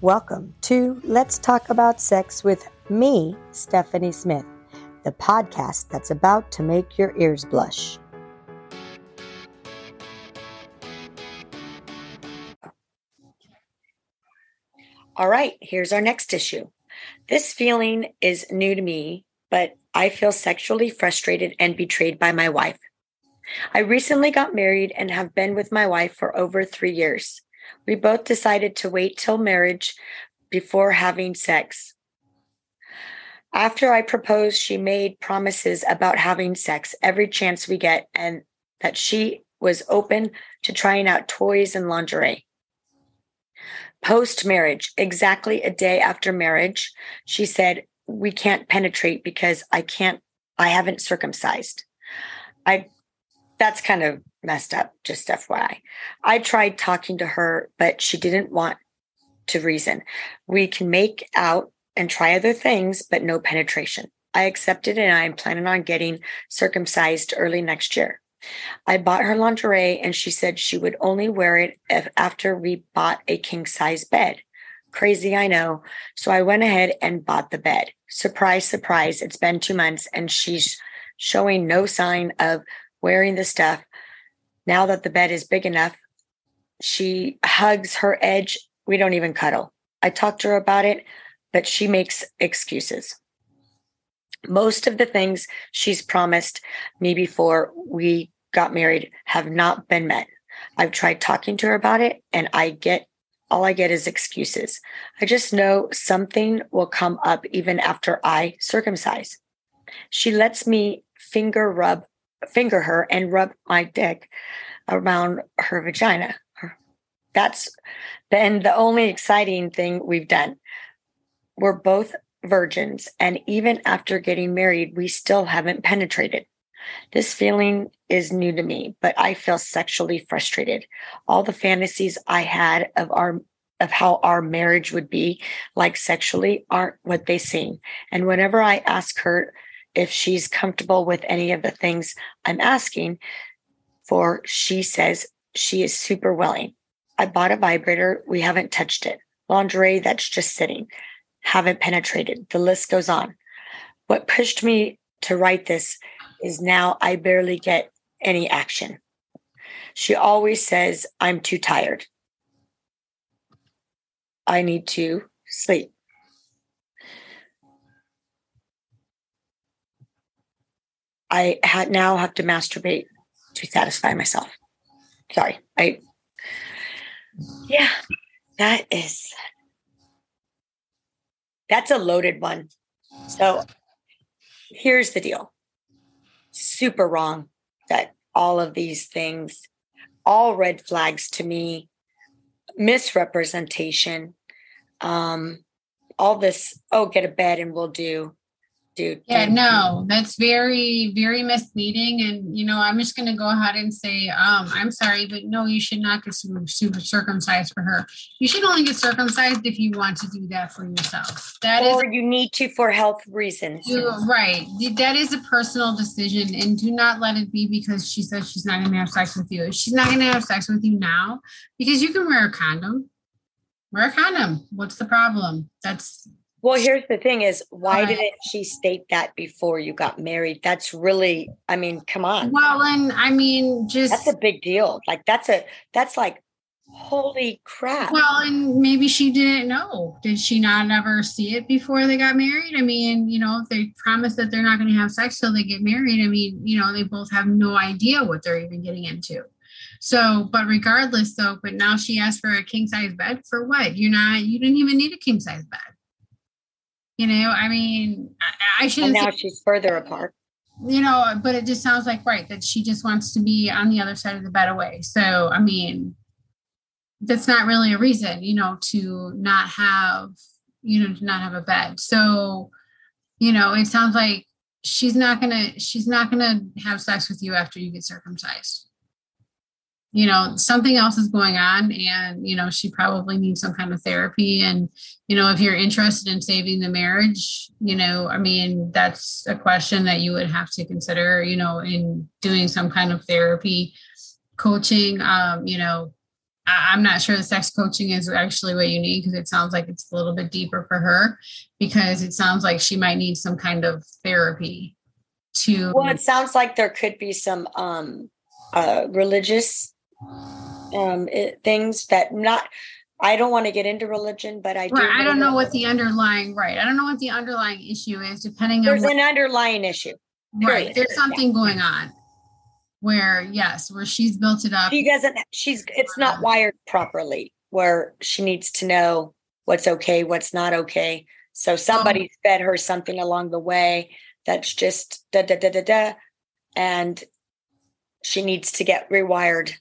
Welcome to Let's Talk About Sex with me, Stephanie Smith, the podcast that's about to make your ears blush. All right, here's our next issue. This feeling is new to me, but I feel sexually frustrated and betrayed by my wife. I recently got married and have been with my wife for over three years. We both decided to wait till marriage before having sex. After I proposed, she made promises about having sex every chance we get and that she was open to trying out toys and lingerie. Post marriage, exactly a day after marriage, she said, We can't penetrate because I can't, I haven't circumcised. I, that's kind of messed up, just FYI. I tried talking to her, but she didn't want to reason. We can make out and try other things, but no penetration. I accepted and I am planning on getting circumcised early next year. I bought her lingerie and she said she would only wear it if, after we bought a king size bed. Crazy, I know. So I went ahead and bought the bed. Surprise, surprise. It's been two months and she's showing no sign of wearing the stuff now that the bed is big enough, she hugs her edge. We don't even cuddle. I talked to her about it, but she makes excuses. Most of the things she's promised me before we got married have not been met. I've tried talking to her about it and I get all I get is excuses. I just know something will come up even after I circumcise. She lets me finger rub finger her and rub my dick around her vagina. That's been the only exciting thing we've done. We're both virgins, and even after getting married, we still haven't penetrated. This feeling is new to me, but I feel sexually frustrated. All the fantasies I had of our of how our marriage would be like sexually aren't what they seem. And whenever I ask her if she's comfortable with any of the things I'm asking for, she says she is super willing. I bought a vibrator. We haven't touched it. Lingerie that's just sitting. Haven't penetrated. The list goes on. What pushed me to write this is now I barely get any action. She always says, I'm too tired. I need to sleep. I now have to masturbate to satisfy myself. Sorry. I yeah, that is that's a loaded one. So here's the deal. Super wrong that all of these things, all red flags to me, misrepresentation, um, all this, oh, get a bed and we'll do dude. Yeah, no, that's very, very misleading. And you know, I'm just gonna go ahead and say, um, I'm sorry, but no, you should not get super circumcised for her. You should only get circumcised if you want to do that for yourself. That or is, you need to for health reasons. You, right. That is a personal decision, and do not let it be because she says she's not gonna have sex with you. She's not gonna have sex with you now because you can wear a condom. Wear a condom. What's the problem? That's well, here's the thing is why didn't she state that before you got married? That's really, I mean, come on. Well, and I mean, just that's a big deal. Like that's a that's like holy crap. Well, and maybe she didn't know. Did she not ever see it before they got married? I mean, you know, if they promise that they're not going to have sex till they get married, I mean, you know, they both have no idea what they're even getting into. So, but regardless, though, but now she asked for a king size bed for what? You're not, you didn't even need a king size bed. You know, I mean, I, I shouldn't. And now say, she's further apart. You know, but it just sounds like right that she just wants to be on the other side of the bed away. So, I mean, that's not really a reason, you know, to not have, you know, to not have a bed. So, you know, it sounds like she's not gonna she's not gonna have sex with you after you get circumcised you know something else is going on and you know she probably needs some kind of therapy. And you know if you're interested in saving the marriage you know i mean that's a question that you would have to consider you know in doing some kind of therapy coaching. Um you know i'm not sure the sex coaching is actually what you need because it sounds like it's a little bit deeper for her because it sounds like she might need some kind of therapy to well it sounds like there could be some um uh religious um it, things that not I don't want to get into religion, but I do. Right. I don't know what the underlying right. I don't know what the underlying issue is, depending there's on there's an underlying issue. Right. There's something yeah. going on where yes, where she's built it up. She doesn't. She's. It's not wired properly. Where she needs to know what's okay, what's not okay. So somebody um, fed her something along the way that's just da da da da da, and she needs to get rewired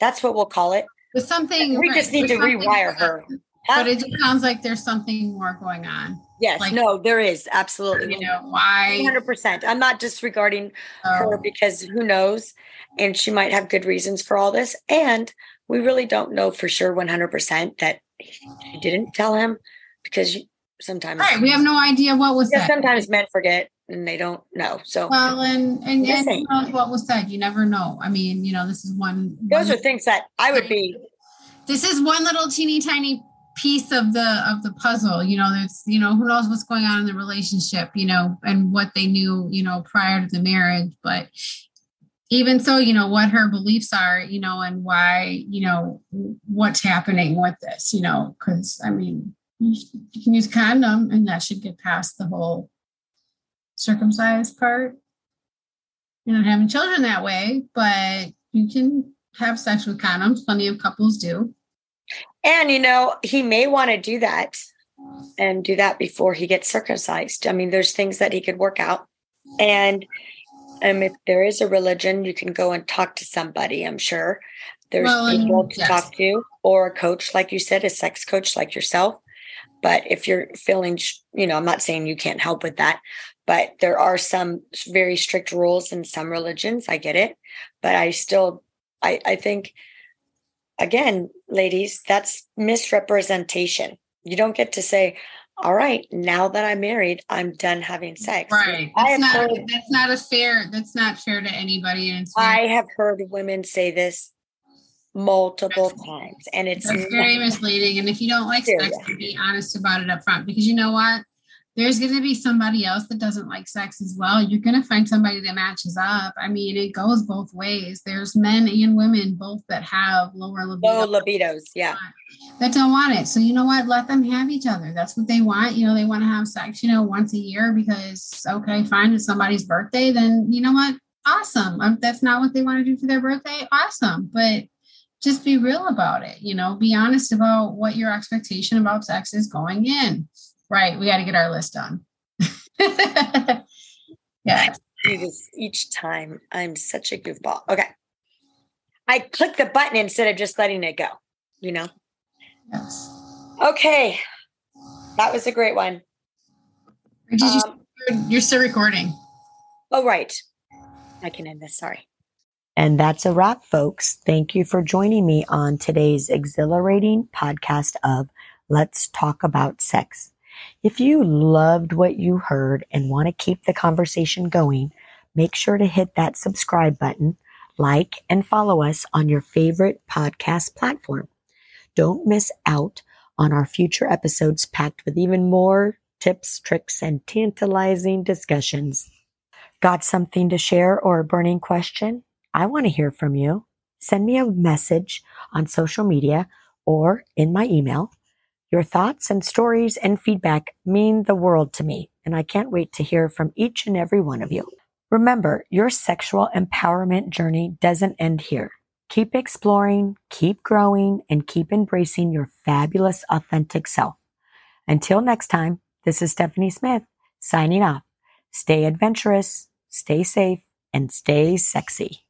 that's what we'll call it. With something we right, just need to rewire her. But it sounds like there's something more going on. Yes, like, no, there is absolutely. You know why? Hundred percent. I'm not disregarding oh. her because who knows, and she might have good reasons for all this, and we really don't know for sure 100 percent that she didn't tell him because sometimes right we have no idea what was. Sometimes men forget and they don't know. So well, and and, and knows what was said. You never know. I mean, you know, this is one. Those one, are things that I would be. This is one little teeny tiny piece of the of the puzzle. You know, there's you know who knows what's going on in the relationship. You know, and what they knew. You know, prior to the marriage, but. Even so, you know what her beliefs are, you know, and why, you know, what's happening with this, you know, because I mean, you can use condom and that should get past the whole circumcised part. You're not having children that way, but you can have sex with condoms. Plenty of couples do. And, you know, he may want to do that and do that before he gets circumcised. I mean, there's things that he could work out. And um, if there is a religion, you can go and talk to somebody, I'm sure. There's well, people to talk to, or a coach, like you said, a sex coach like yourself. But if you're feeling, you know, I'm not saying you can't help with that, but there are some very strict rules in some religions. I get it. But I still, I, I think, again, ladies, that's misrepresentation. You don't get to say, all right, now that I'm married, I'm done having sex. Right. That's not, heard, that's not a fair, that's not fair to anybody. And I have heard women say this multiple that's, times and it's very misleading. And if you don't like sex, be honest about it up front because you know what? There's going to be somebody else that doesn't like sex as well. You're going to find somebody that matches up. I mean, it goes both ways. There's men and women both that have lower libido. Low libidos, yeah. That don't want it. So you know what? Let them have each other. That's what they want. You know, they want to have sex, you know, once a year because okay, fine, it's somebody's birthday, then you know what? Awesome. If that's not what they want to do for their birthday, awesome. But just be real about it. You know, be honest about what your expectation about sex is going in Right. We got to get our list done. yeah. do this each time. I'm such a goofball. Okay. I click the button instead of just letting it go, you know? Yes. Okay. That was a great one. Did you, um, you're still recording. Oh, right. I can end this. Sorry. And that's a wrap, folks. Thank you for joining me on today's exhilarating podcast of Let's Talk About Sex. If you loved what you heard and want to keep the conversation going, make sure to hit that subscribe button, like, and follow us on your favorite podcast platform. Don't miss out on our future episodes packed with even more tips, tricks, and tantalizing discussions. Got something to share or a burning question? I want to hear from you. Send me a message on social media or in my email your thoughts and stories and feedback mean the world to me, and I can't wait to hear from each and every one of you. Remember, your sexual empowerment journey doesn't end here. Keep exploring, keep growing, and keep embracing your fabulous, authentic self. Until next time, this is Stephanie Smith signing off. Stay adventurous, stay safe, and stay sexy.